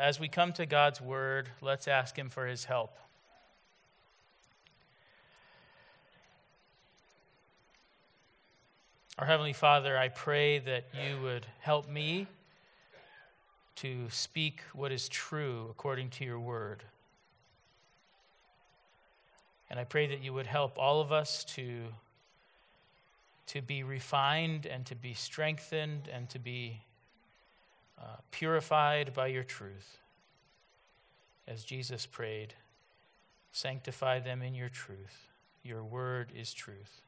As we come to God's word, let's ask Him for His help. Our Heavenly Father, I pray that you would help me to speak what is true according to your word. And I pray that you would help all of us to, to be refined and to be strengthened and to be uh, purified by your truth. As Jesus prayed, sanctify them in your truth. Your word is truth.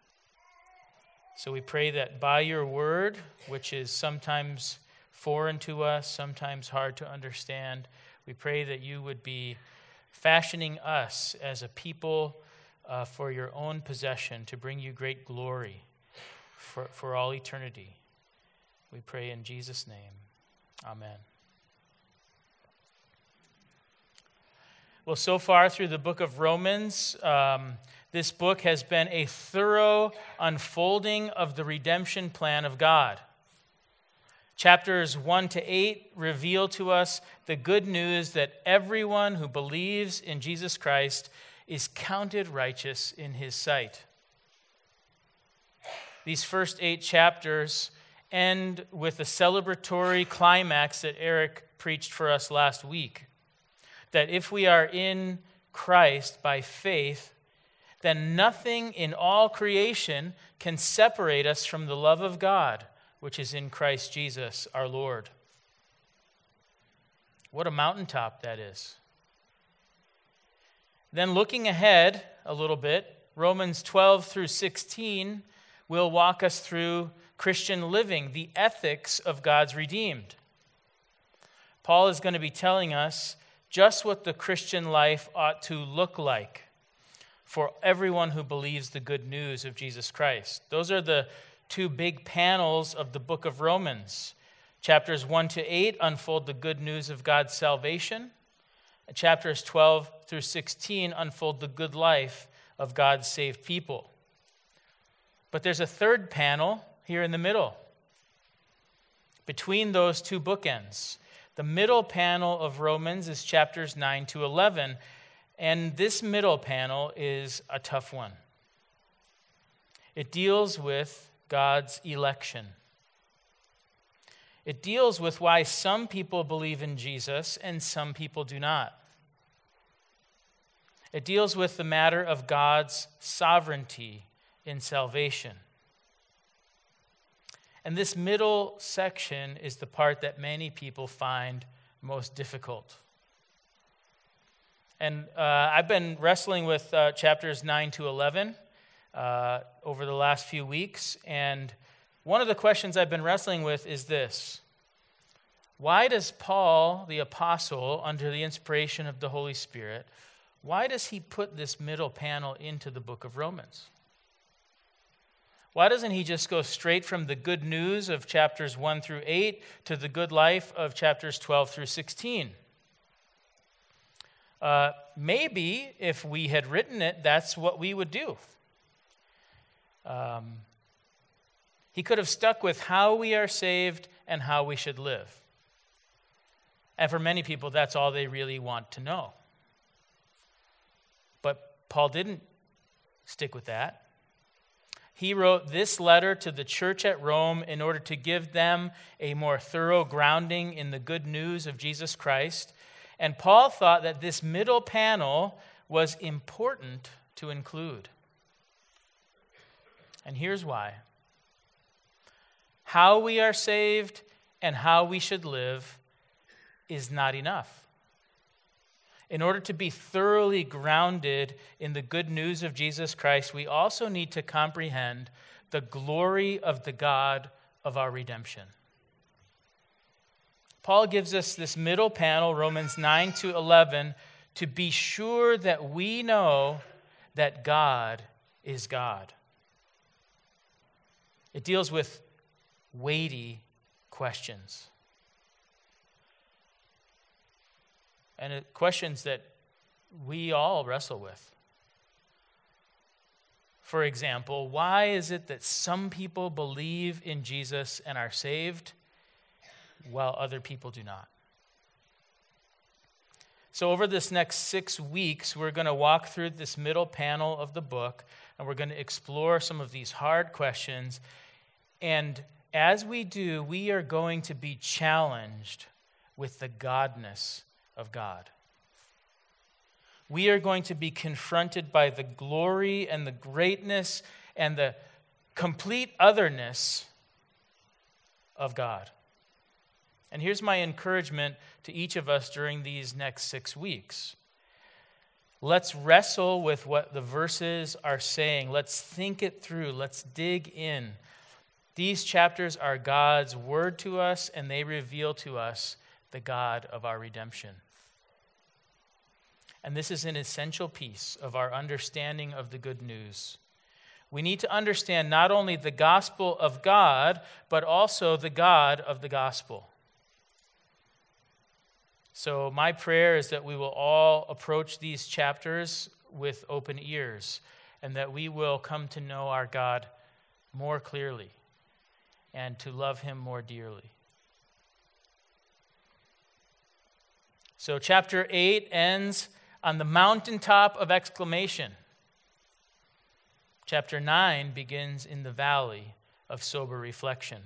So we pray that by your word, which is sometimes foreign to us, sometimes hard to understand, we pray that you would be fashioning us as a people uh, for your own possession to bring you great glory for, for all eternity. We pray in Jesus' name. Amen. Well, so far through the book of Romans, um, this book has been a thorough unfolding of the redemption plan of God. Chapters 1 to 8 reveal to us the good news that everyone who believes in Jesus Christ is counted righteous in his sight. These first eight chapters end with a celebratory climax that Eric preached for us last week. That if we are in Christ by faith, then nothing in all creation can separate us from the love of God, which is in Christ Jesus our Lord. What a mountaintop that is. Then, looking ahead a little bit, Romans 12 through 16 will walk us through Christian living, the ethics of God's redeemed. Paul is going to be telling us just what the Christian life ought to look like for everyone who believes the good news of Jesus Christ. Those are the two big panels of the book of Romans. Chapters 1 to 8 unfold the good news of God's salvation. Chapters 12 through 16 unfold the good life of God's saved people. But there's a third panel here in the middle, between those two bookends. The middle panel of Romans is chapters 9 to 11, and this middle panel is a tough one. It deals with God's election. It deals with why some people believe in Jesus and some people do not. It deals with the matter of God's sovereignty in salvation. And this middle section is the part that many people find most difficult. And uh, I've been wrestling with uh, chapters 9 to 11 uh, over the last few weeks. And one of the questions I've been wrestling with is this Why does Paul, the apostle, under the inspiration of the Holy Spirit, why does he put this middle panel into the book of Romans? Why doesn't he just go straight from the good news of chapters 1 through 8 to the good life of chapters 12 through 16? Uh, maybe if we had written it, that's what we would do. Um, he could have stuck with how we are saved and how we should live. And for many people, that's all they really want to know. But Paul didn't stick with that. He wrote this letter to the church at Rome in order to give them a more thorough grounding in the good news of Jesus Christ. And Paul thought that this middle panel was important to include. And here's why how we are saved and how we should live is not enough in order to be thoroughly grounded in the good news of Jesus Christ, we also need to comprehend the glory of the God of our redemption. Paul gives us this middle panel, Romans 9 to 11, to be sure that we know that God is God. It deals with weighty questions. And questions that we all wrestle with. For example, why is it that some people believe in Jesus and are saved while other people do not? So, over this next six weeks, we're going to walk through this middle panel of the book and we're going to explore some of these hard questions. And as we do, we are going to be challenged with the godness of God. We are going to be confronted by the glory and the greatness and the complete otherness of God. And here's my encouragement to each of us during these next six weeks. Let's wrestle with what the verses are saying. Let's think it through. Let's dig in. These chapters are God's word to us, and they reveal to us the God of our redemption. And this is an essential piece of our understanding of the good news. We need to understand not only the gospel of God, but also the God of the gospel. So, my prayer is that we will all approach these chapters with open ears and that we will come to know our God more clearly and to love him more dearly. So, chapter 8 ends on the mountaintop of exclamation. Chapter 9 begins in the valley of sober reflection.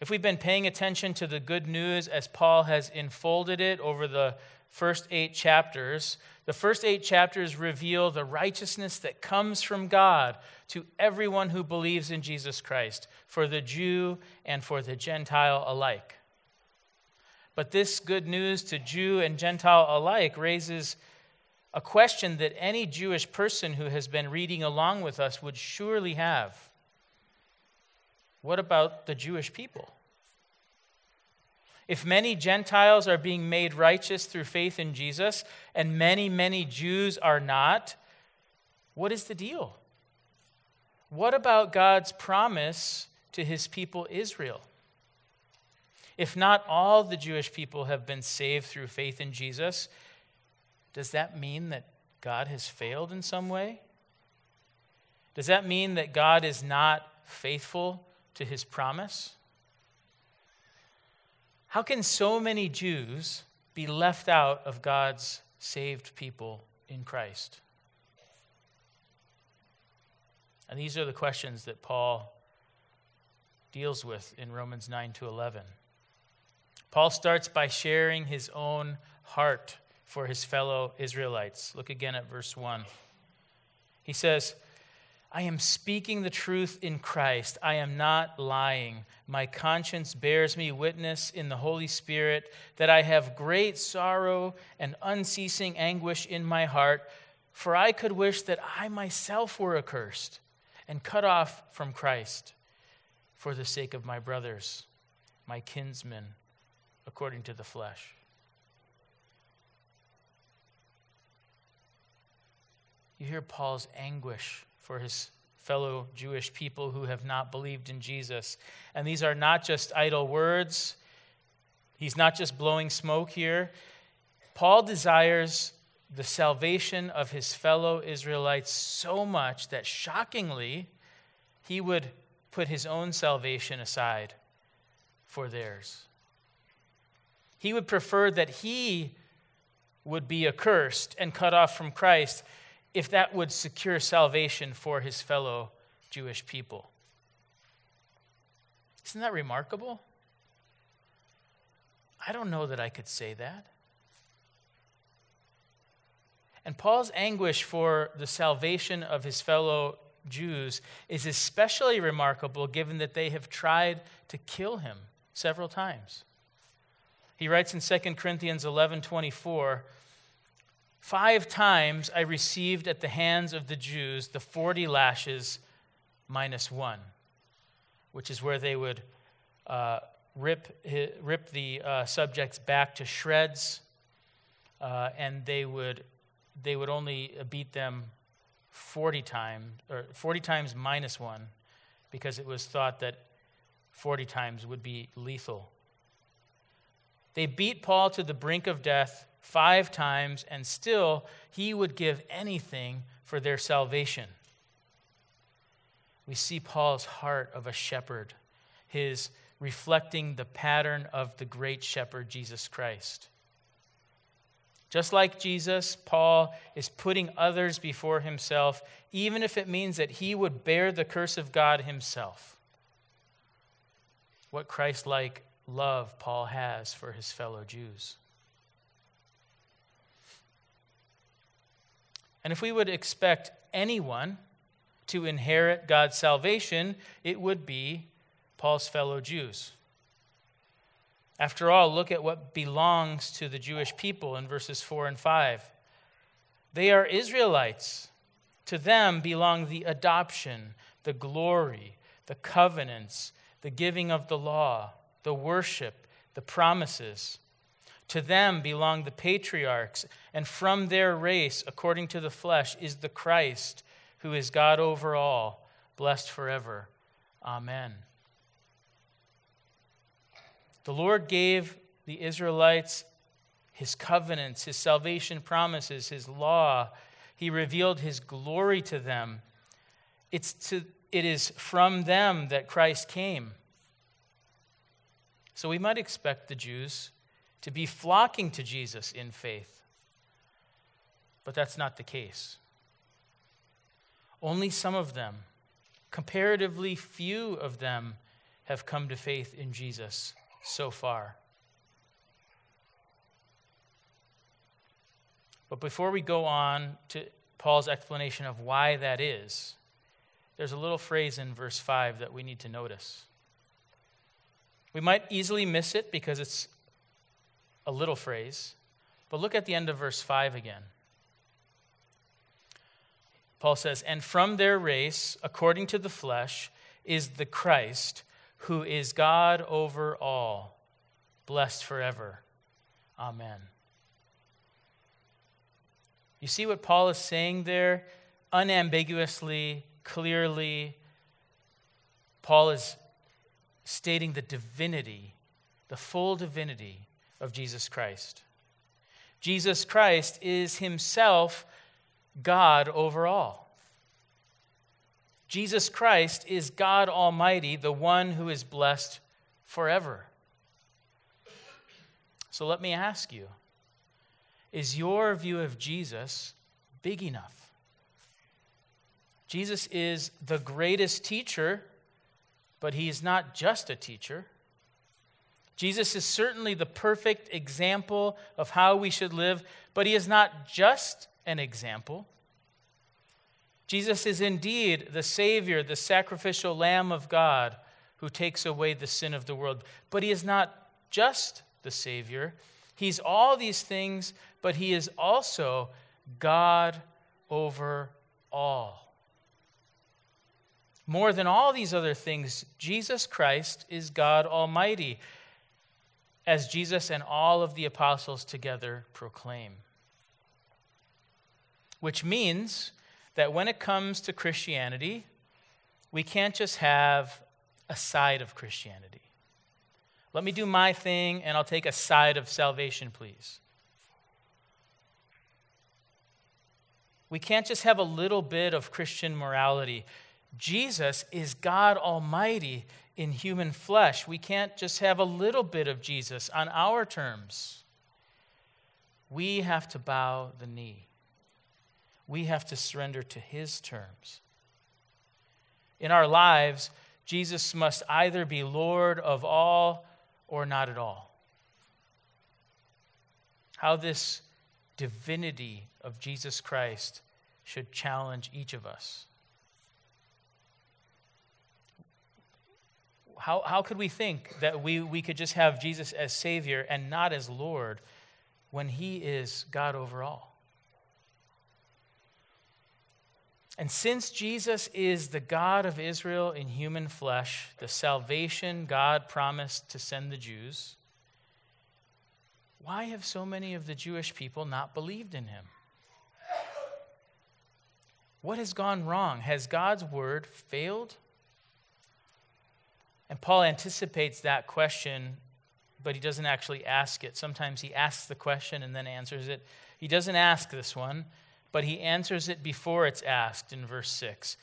If we've been paying attention to the good news as Paul has enfolded it over the first eight chapters, the first eight chapters reveal the righteousness that comes from God to everyone who believes in Jesus Christ, for the Jew and for the Gentile alike. But this good news to Jew and Gentile alike raises a question that any Jewish person who has been reading along with us would surely have. What about the Jewish people? If many Gentiles are being made righteous through faith in Jesus and many, many Jews are not, what is the deal? What about God's promise to his people Israel? If not all the Jewish people have been saved through faith in Jesus, does that mean that God has failed in some way? Does that mean that God is not faithful to his promise? How can so many Jews be left out of God's saved people in Christ? And these are the questions that Paul deals with in Romans 9 to 11. Paul starts by sharing his own heart for his fellow Israelites. Look again at verse 1. He says, I am speaking the truth in Christ. I am not lying. My conscience bears me witness in the Holy Spirit that I have great sorrow and unceasing anguish in my heart, for I could wish that I myself were accursed and cut off from Christ for the sake of my brothers, my kinsmen, according to the flesh. You hear Paul's anguish for his fellow Jewish people who have not believed in Jesus. And these are not just idle words, he's not just blowing smoke here. Paul desires the salvation of his fellow Israelites so much that shockingly, he would put his own salvation aside for theirs. He would prefer that he would be accursed and cut off from Christ if that would secure salvation for his fellow Jewish people. Isn't that remarkable? I don't know that I could say that. And Paul's anguish for the salvation of his fellow Jews is especially remarkable given that they have tried to kill him several times. He writes in 2 Corinthians 11 24, Five times I received at the hands of the Jews the 40 lashes minus one, which is where they would uh, rip, rip the uh, subjects back to shreds, uh, and they would, they would only beat them 40 times, or 40 times minus one, because it was thought that 40 times would be lethal. They beat Paul to the brink of death five times, and still he would give anything for their salvation. We see Paul's heart of a shepherd, his reflecting the pattern of the great shepherd, Jesus Christ. Just like Jesus, Paul is putting others before himself, even if it means that he would bear the curse of God himself. What Christ like love Paul has for his fellow Jews. And if we would expect anyone to inherit God's salvation, it would be Paul's fellow Jews. After all, look at what belongs to the Jewish people in verses 4 and 5. They are Israelites. To them belong the adoption, the glory, the covenants, the giving of the law, the worship, the promises. To them belong the patriarchs, and from their race, according to the flesh, is the Christ, who is God over all, blessed forever. Amen. The Lord gave the Israelites his covenants, his salvation promises, his law. He revealed his glory to them. It's to, it is from them that Christ came. So we might expect the Jews to be flocking to Jesus in faith. But that's not the case. Only some of them, comparatively few of them, have come to faith in Jesus so far. But before we go on to Paul's explanation of why that is, there's a little phrase in verse 5 that we need to notice. We might easily miss it because it's a little phrase, but look at the end of verse 5 again. Paul says, And from their race, according to the flesh, is the Christ who is God over all, blessed forever. Amen. You see what Paul is saying there? Unambiguously, clearly, Paul is stating the divinity, the full divinity of Jesus Christ. Jesus Christ is himself God over all. Jesus Christ is God Almighty, the one who is blessed forever. So let me ask you is your view of Jesus big enough? Jesus is the greatest teacher, but he is not just a teacher. Jesus is certainly the perfect example of how we should live, but he is not just an example. Jesus is indeed the Savior, the sacrificial Lamb of God who takes away the sin of the world. But he is not just the Savior, he's all these things, but he is also God over all. More than all these other things, Jesus Christ is God Almighty, as Jesus and all of the apostles together proclaim. Which means that when it comes to Christianity, we can't just have a side of Christianity. Let me do my thing and I'll take a side of salvation, please. We can't just have a little bit of Christian morality. Jesus is God Almighty in human flesh. We can't just have a little bit of Jesus on our terms. We have to bow the knee we have to surrender to his terms. In our lives, Jesus must either be Lord of all or not at all. How this divinity of Jesus Christ should challenge each of us. How, how could we think that we, we could just have Jesus as Savior and not as Lord when He is God over all? And since Jesus is the God of Israel in human flesh, the salvation God promised to send the Jews, why have so many of the Jewish people not believed in him? What has gone wrong? Has God's word failed? And Paul anticipates that question, but he doesn't actually ask it. Sometimes he asks the question and then answers it. He doesn't ask this one but he answers it before it's asked in verse 6.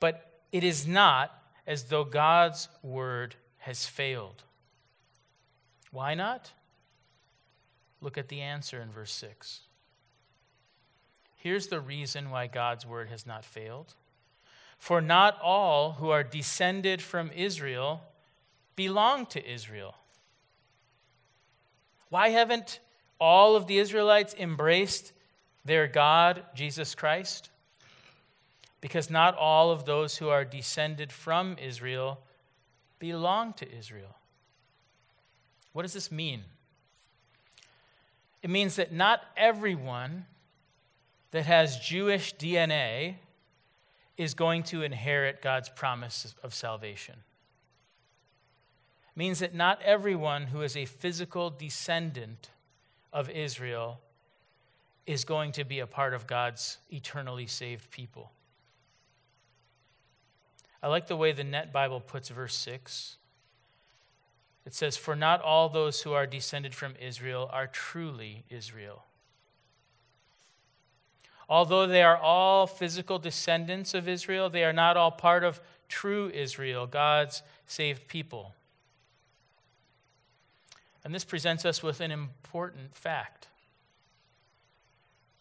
But it is not as though God's word has failed. Why not? Look at the answer in verse 6. Here's the reason why God's word has not failed. For not all who are descended from Israel belong to Israel. Why haven't all of the Israelites embraced their God, Jesus Christ? Because not all of those who are descended from Israel belong to Israel. What does this mean? It means that not everyone that has Jewish DNA is going to inherit God's promise of salvation. Means that not everyone who is a physical descendant of Israel is going to be a part of God's eternally saved people. I like the way the Net Bible puts verse 6. It says, For not all those who are descended from Israel are truly Israel. Although they are all physical descendants of Israel, they are not all part of true Israel, God's saved people. And this presents us with an important fact.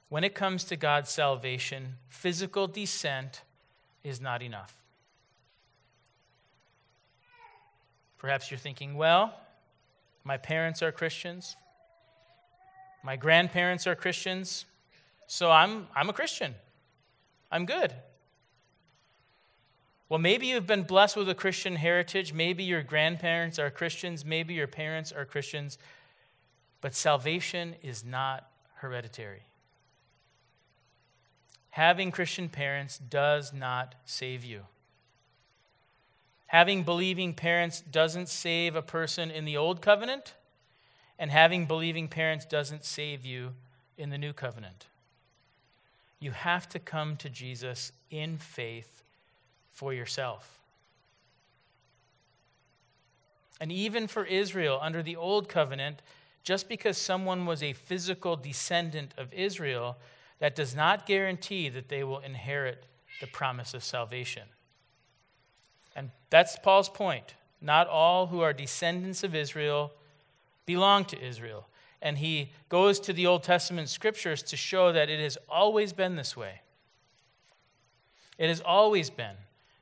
When it comes to God's salvation, physical descent is not enough. Perhaps you're thinking, well, my parents are Christians, my grandparents are Christians, so I'm, I'm a Christian. I'm good. Well, maybe you've been blessed with a Christian heritage. Maybe your grandparents are Christians. Maybe your parents are Christians. But salvation is not hereditary. Having Christian parents does not save you. Having believing parents doesn't save a person in the old covenant, and having believing parents doesn't save you in the new covenant. You have to come to Jesus in faith for yourself. And even for Israel, under the Old Covenant, just because someone was a physical descendant of Israel, that does not guarantee that they will inherit the promise of salvation. And that's Paul's point. Not all who are descendants of Israel belong to Israel. And he goes to the Old Testament scriptures to show that it has always been this way. It has always been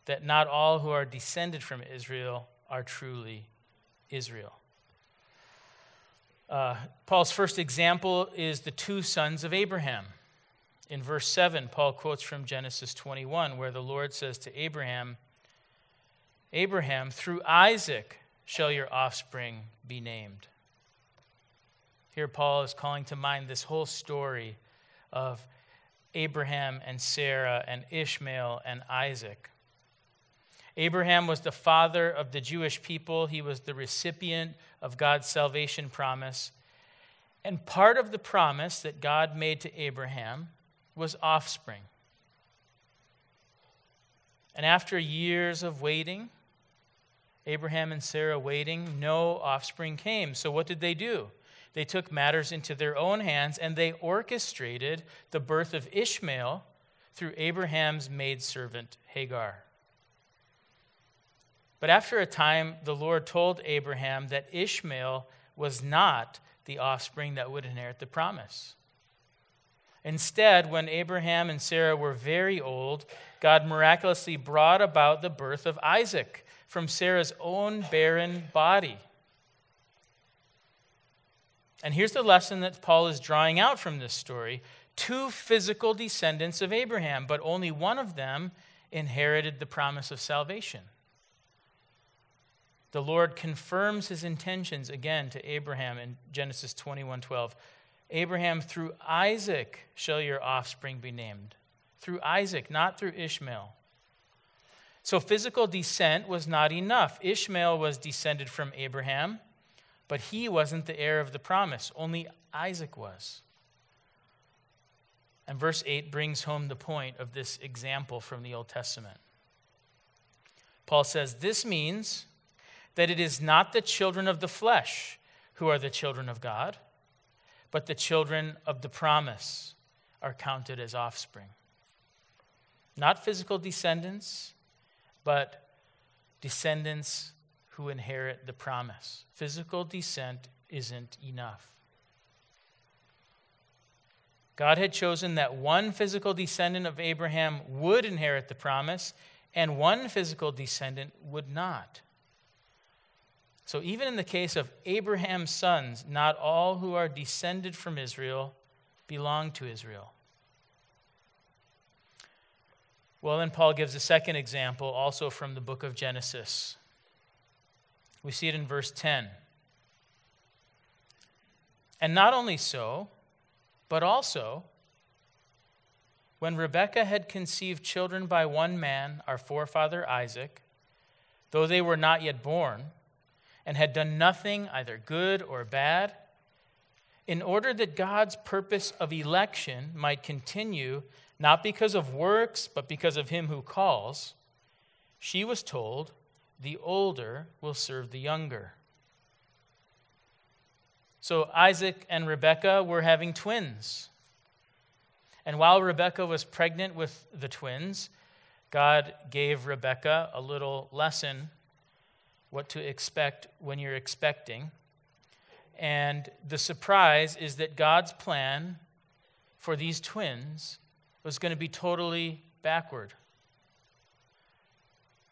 that not all who are descended from Israel are truly Israel. Uh, Paul's first example is the two sons of Abraham. In verse 7, Paul quotes from Genesis 21, where the Lord says to Abraham, Abraham, through Isaac shall your offspring be named. Here, Paul is calling to mind this whole story of Abraham and Sarah and Ishmael and Isaac. Abraham was the father of the Jewish people, he was the recipient of God's salvation promise. And part of the promise that God made to Abraham was offspring. And after years of waiting, Abraham and Sarah waiting, no offspring came. So what did they do? They took matters into their own hands and they orchestrated the birth of Ishmael through Abraham's maidservant Hagar. But after a time, the Lord told Abraham that Ishmael was not the offspring that would inherit the promise. Instead, when Abraham and Sarah were very old, God miraculously brought about the birth of Isaac from Sarah's own barren body. And here's the lesson that Paul is drawing out from this story two physical descendants of Abraham, but only one of them inherited the promise of salvation. The Lord confirms his intentions again to Abraham in Genesis 21:12. Abraham, through Isaac shall your offspring be named. Through Isaac, not through Ishmael. So physical descent was not enough. Ishmael was descended from Abraham. But he wasn't the heir of the promise, only Isaac was. And verse 8 brings home the point of this example from the Old Testament. Paul says, This means that it is not the children of the flesh who are the children of God, but the children of the promise are counted as offspring. Not physical descendants, but descendants who inherit the promise. Physical descent isn't enough. God had chosen that one physical descendant of Abraham would inherit the promise and one physical descendant would not. So, even in the case of Abraham's sons, not all who are descended from Israel belong to Israel. Well, then Paul gives a second example, also from the book of Genesis. We see it in verse 10. And not only so, but also, when Rebekah had conceived children by one man, our forefather Isaac, though they were not yet born, and had done nothing, either good or bad, in order that God's purpose of election might continue, not because of works, but because of him who calls, she was told, The older will serve the younger. So Isaac and Rebekah were having twins. And while Rebekah was pregnant with the twins, God gave Rebekah a little lesson what to expect when you're expecting. And the surprise is that God's plan for these twins was going to be totally backward.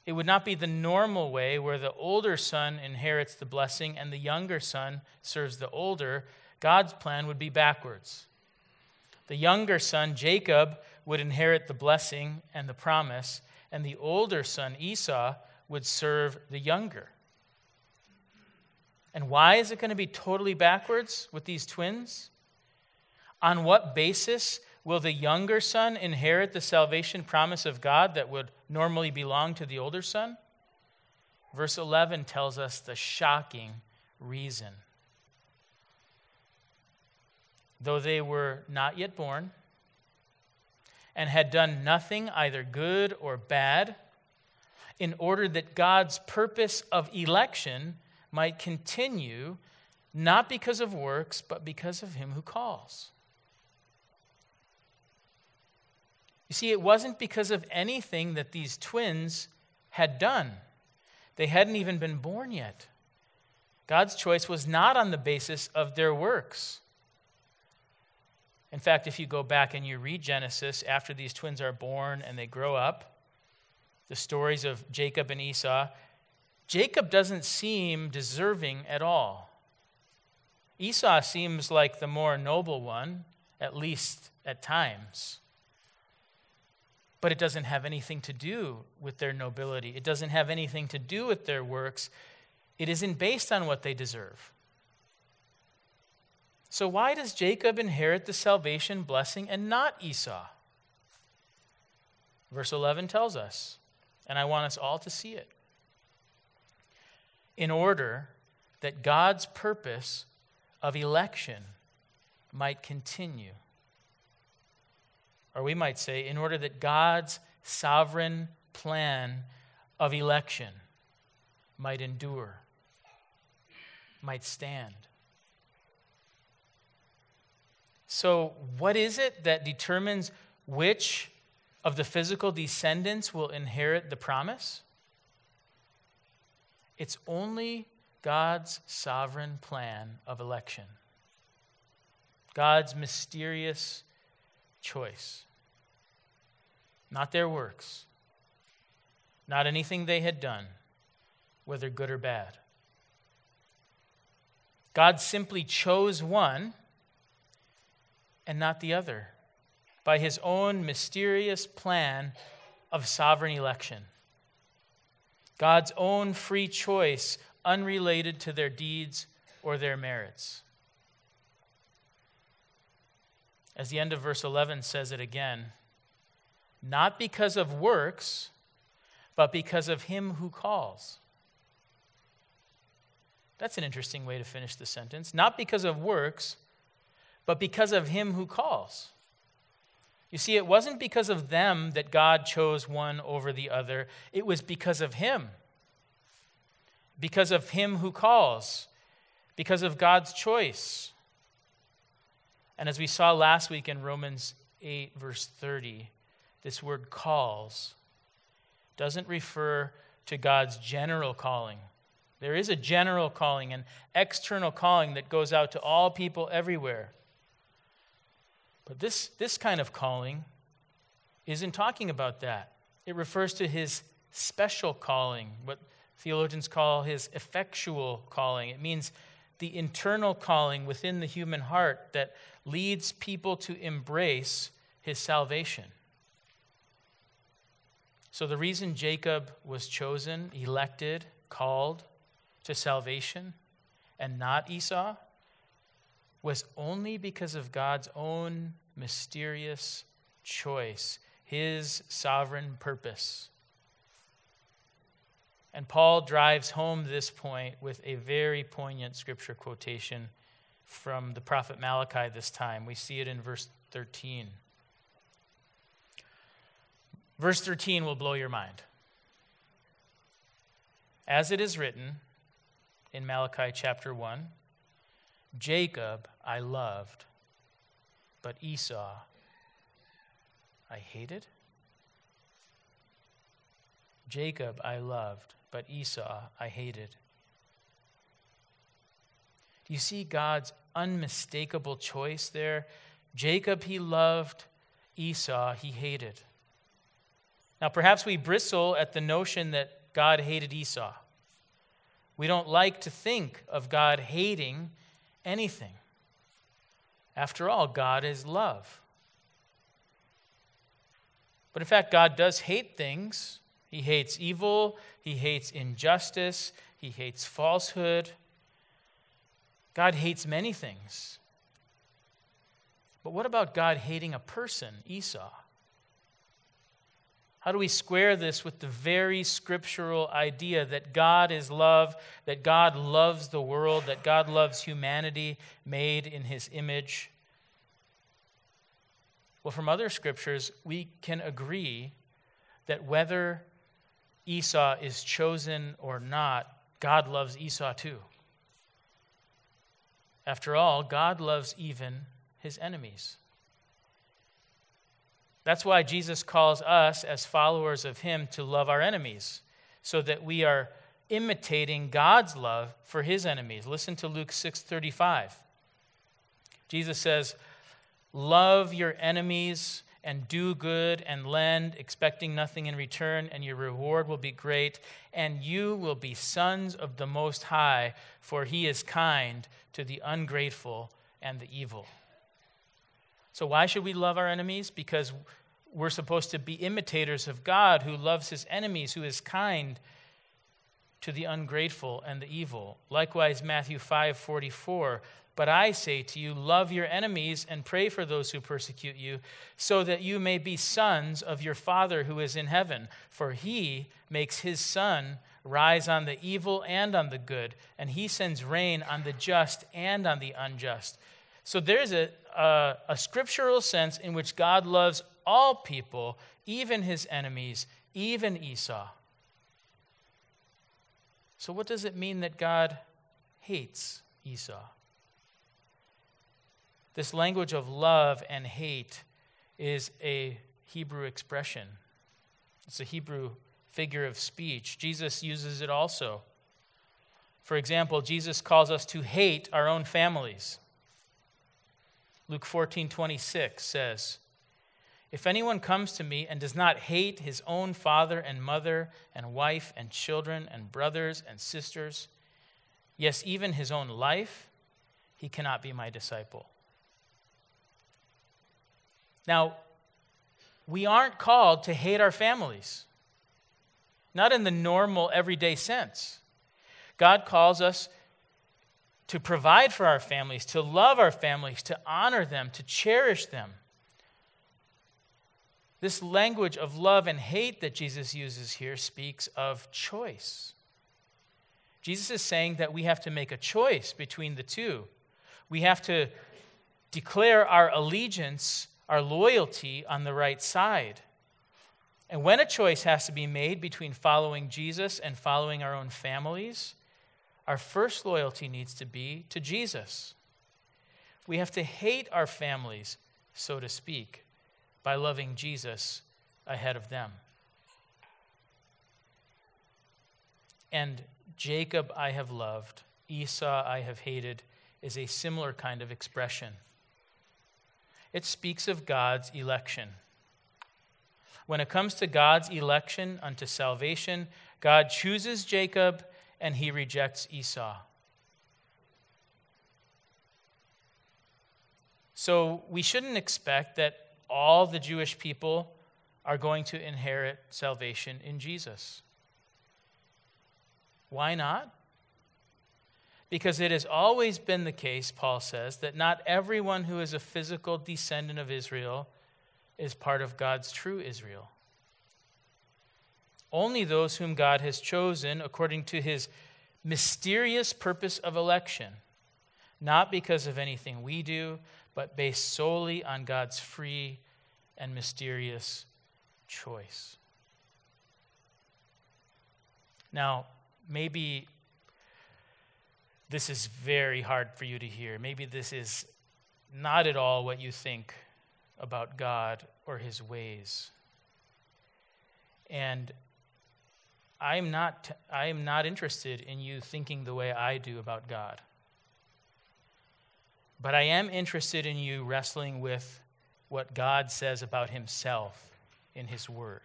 It would not be the normal way where the older son inherits the blessing and the younger son serves the older. God's plan would be backwards. The younger son, Jacob, would inherit the blessing and the promise, and the older son, Esau, would serve the younger. And why is it going to be totally backwards with these twins? On what basis Will the younger son inherit the salvation promise of God that would normally belong to the older son? Verse 11 tells us the shocking reason. Though they were not yet born and had done nothing, either good or bad, in order that God's purpose of election might continue, not because of works, but because of him who calls. You see, it wasn't because of anything that these twins had done, they hadn't even been born yet. God's choice was not on the basis of their works. In fact, if you go back and you read Genesis after these twins are born and they grow up, the stories of Jacob and Esau, Jacob doesn't seem deserving at all. Esau seems like the more noble one, at least at times but it doesn't have anything to do with their nobility. It doesn't have anything to do with their works. It isn't based on what they deserve. So, why does Jacob inherit the salvation blessing and not Esau? Verse 11 tells us, and I want us all to see it. In order that God's purpose of election might continue or we might say, in order that God's sovereign plan of election might endure, might stand. So, what is it that determines which of the physical descendants will inherit the promise? It's only God's sovereign plan of election, God's mysterious choice, not their works, not anything they had done, whether good or bad. God simply chose one and not the other by his own mysterious plan of sovereign election. God's own free choice, unrelated to their deeds or their merits. As the end of verse 11 says it again, not because of works, but because of him who calls. That's an interesting way to finish the sentence. Not because of works, but because of him who calls. You see, it wasn't because of them that God chose one over the other, it was because of him. Because of him who calls, because of God's choice. And as we saw last week in Romans 8, verse 30, this word calls doesn't refer to God's general calling. There is a general calling, an external calling that goes out to all people everywhere. But this, this kind of calling isn't talking about that. It refers to his special calling, what theologians call his effectual calling. It means the internal calling within the human heart that leads people to embrace his salvation. So, the reason Jacob was chosen, elected, called to salvation, and not Esau, was only because of God's own mysterious choice, his sovereign purpose. And Paul drives home this point with a very poignant scripture quotation from the prophet Malachi this time. We see it in verse 13. Verse 13 will blow your mind. As it is written in Malachi chapter 1 Jacob I loved, but Esau I hated. Jacob I loved, but Esau I hated. Do you see God's unmistakable choice there? Jacob he loved, Esau he hated. Now, perhaps we bristle at the notion that God hated Esau. We don't like to think of God hating anything. After all, God is love. But in fact, God does hate things. He hates evil, He hates injustice, He hates falsehood. God hates many things. But what about God hating a person, Esau? How do we square this with the very scriptural idea that God is love, that God loves the world, that God loves humanity made in his image? Well, from other scriptures, we can agree that whether Esau is chosen or not, God loves Esau too. After all, God loves even his enemies. That's why Jesus calls us, as followers of Him, to love our enemies, so that we are imitating God's love for His enemies. Listen to Luke 6:35. Jesus says, "Love your enemies and do good and lend, expecting nothing in return, and your reward will be great, and you will be sons of the Most High, for He is kind to the ungrateful and the evil." So, why should we love our enemies? Because we're supposed to be imitators of God who loves his enemies, who is kind to the ungrateful and the evil. Likewise, Matthew 5 44. But I say to you, love your enemies and pray for those who persecute you, so that you may be sons of your Father who is in heaven. For he makes his sun rise on the evil and on the good, and he sends rain on the just and on the unjust. So there's a, a, a, scriptural sense in which God loves all people, even his enemies, even Esau. So, what does it mean that God hates Esau? This language of love and hate is a Hebrew expression, it's a Hebrew figure of speech. Jesus uses it also. For example, Jesus calls us to hate our own families. Luke 14 26 says, If anyone comes to me and does not hate his own father and mother and wife and children and brothers and sisters, yes, even his own life, he cannot be my disciple. Now, we aren't called to hate our families, not in the normal, everyday sense. God calls us to provide for our families, to love our families, to honor them, to cherish them. This language of love and hate that Jesus uses here speaks of choice. Jesus is saying that we have to make a choice between the two. We have to declare our allegiance, our loyalty on the right side. And when a choice has to be made between following Jesus and following our own families, our first loyalty needs to be to Jesus. We have to hate our families, so to speak, by loving Jesus ahead of them. And Jacob I have loved, Esau I have hated, is a similar kind of expression. It speaks of God's election. When it comes to God's election unto salvation, God chooses Jacob and he rejects Esau. So we shouldn't expect that all the Jewish people are going to inherit salvation in Jesus. Why not? Because it has always been the case, Paul says, that not everyone who is a physical descendant of Israel is part of God's true Israel. Only those whom God has chosen according to his mysterious purpose of election, not because of anything we do, but based solely on God's free and mysterious choice. Now, maybe this is very hard for you to hear. Maybe this is not at all what you think about God or his ways. And I'm not, I am not interested in you thinking the way I do about God. But I am interested in you wrestling with what God says about himself in his word.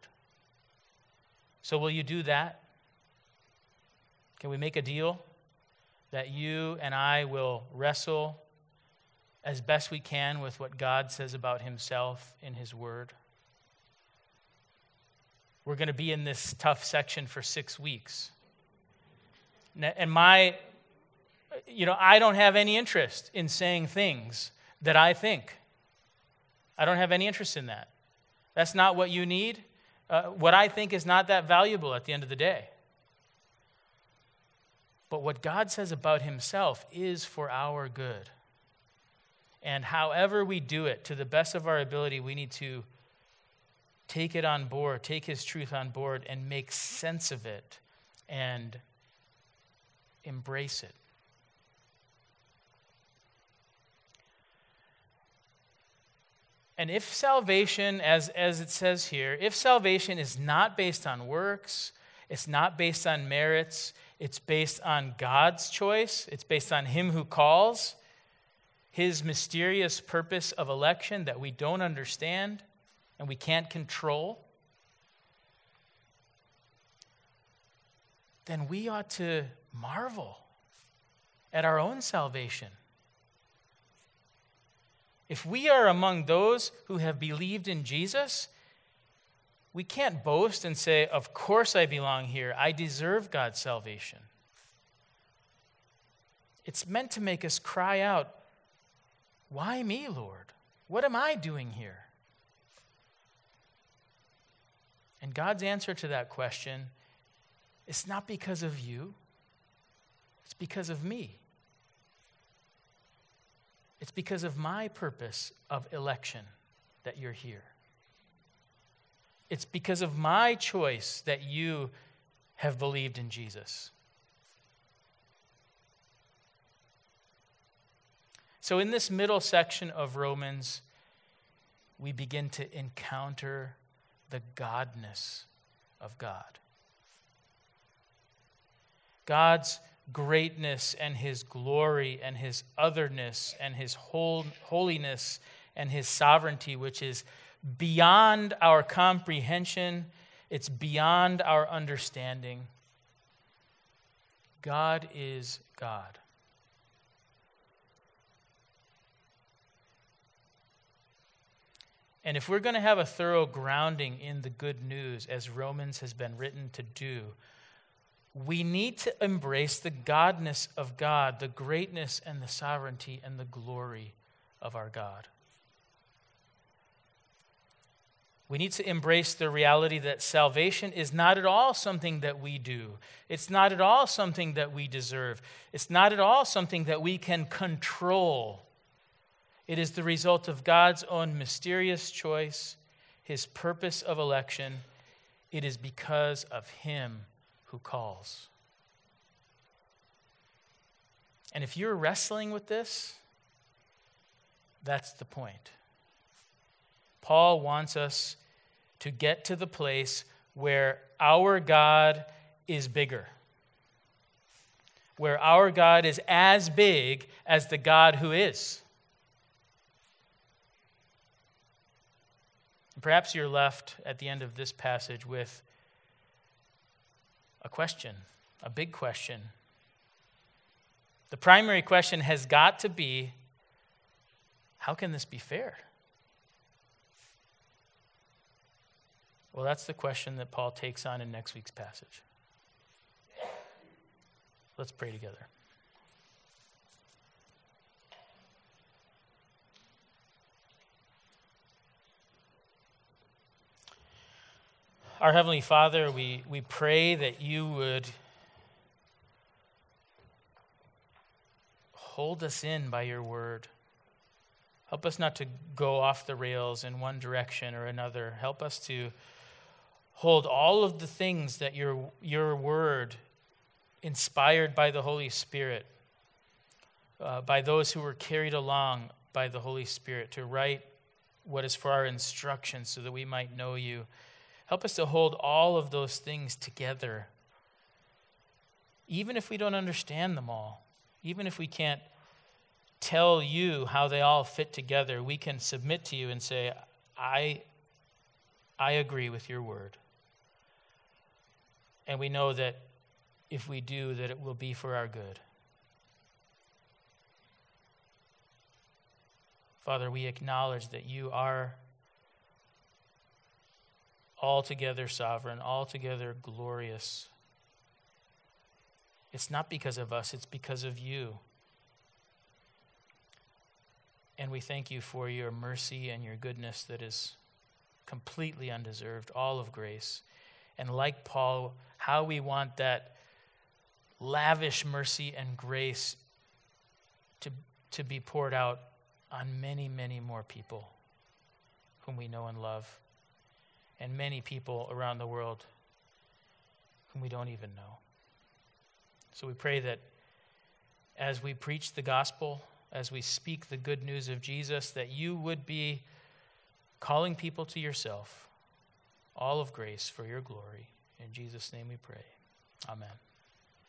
So, will you do that? Can we make a deal? That you and I will wrestle as best we can with what God says about Himself in His Word. We're going to be in this tough section for six weeks. And my, you know, I don't have any interest in saying things that I think. I don't have any interest in that. That's not what you need. Uh, what I think is not that valuable at the end of the day. But what God says about himself is for our good. And however we do it, to the best of our ability, we need to take it on board, take his truth on board, and make sense of it and embrace it. And if salvation, as, as it says here, if salvation is not based on works, it's not based on merits, it's based on God's choice, it's based on Him who calls, His mysterious purpose of election that we don't understand and we can't control. Then we ought to marvel at our own salvation. If we are among those who have believed in Jesus, we can't boast and say, Of course I belong here. I deserve God's salvation. It's meant to make us cry out, Why me, Lord? What am I doing here? And God's answer to that question is not because of you, it's because of me. It's because of my purpose of election that you're here. It's because of my choice that you have believed in Jesus. So, in this middle section of Romans, we begin to encounter the godness of God. God's greatness and his glory and his otherness and his whole, holiness and his sovereignty, which is beyond our comprehension, it's beyond our understanding. God is God. And if we're going to have a thorough grounding in the good news, as Romans has been written to do, we need to embrace the godness of God, the greatness and the sovereignty and the glory of our God. We need to embrace the reality that salvation is not at all something that we do. It's not at all something that we deserve. It's not at all something that we can control. It is the result of God's own mysterious choice, his purpose of election. It is because of him who calls. And if you're wrestling with this, that's the point. Paul wants us to get to the place where our God is bigger, where our God is as big as the God who is. Perhaps you're left at the end of this passage with a question, a big question. The primary question has got to be how can this be fair? Well, that's the question that Paul takes on in next week's passage. Let's pray together. Our Heavenly Father, we, we pray that you would hold us in by your word. Help us not to go off the rails in one direction or another. Help us to hold all of the things that your, your word, inspired by the Holy Spirit, uh, by those who were carried along by the Holy Spirit, to write what is for our instruction so that we might know you Help us to hold all of those things together, even if we don't understand them all, even if we can't tell you how they all fit together, we can submit to you and say, I, I agree with your word. And we know that if we do, that it will be for our good. Father, we acknowledge that you are altogether sovereign, altogether glorious. It's not because of us, it's because of you. And we thank you for your mercy and your goodness that is completely undeserved, all of grace. And like Paul, how we want that lavish mercy and grace to, to be poured out on many, many more people whom we know and love and many people around the world whom we don't even know. So we pray that as we preach the gospel, as we speak the good news of Jesus, that you would be calling people to yourself, all of grace for your glory. In Jesus' name we pray. Amen.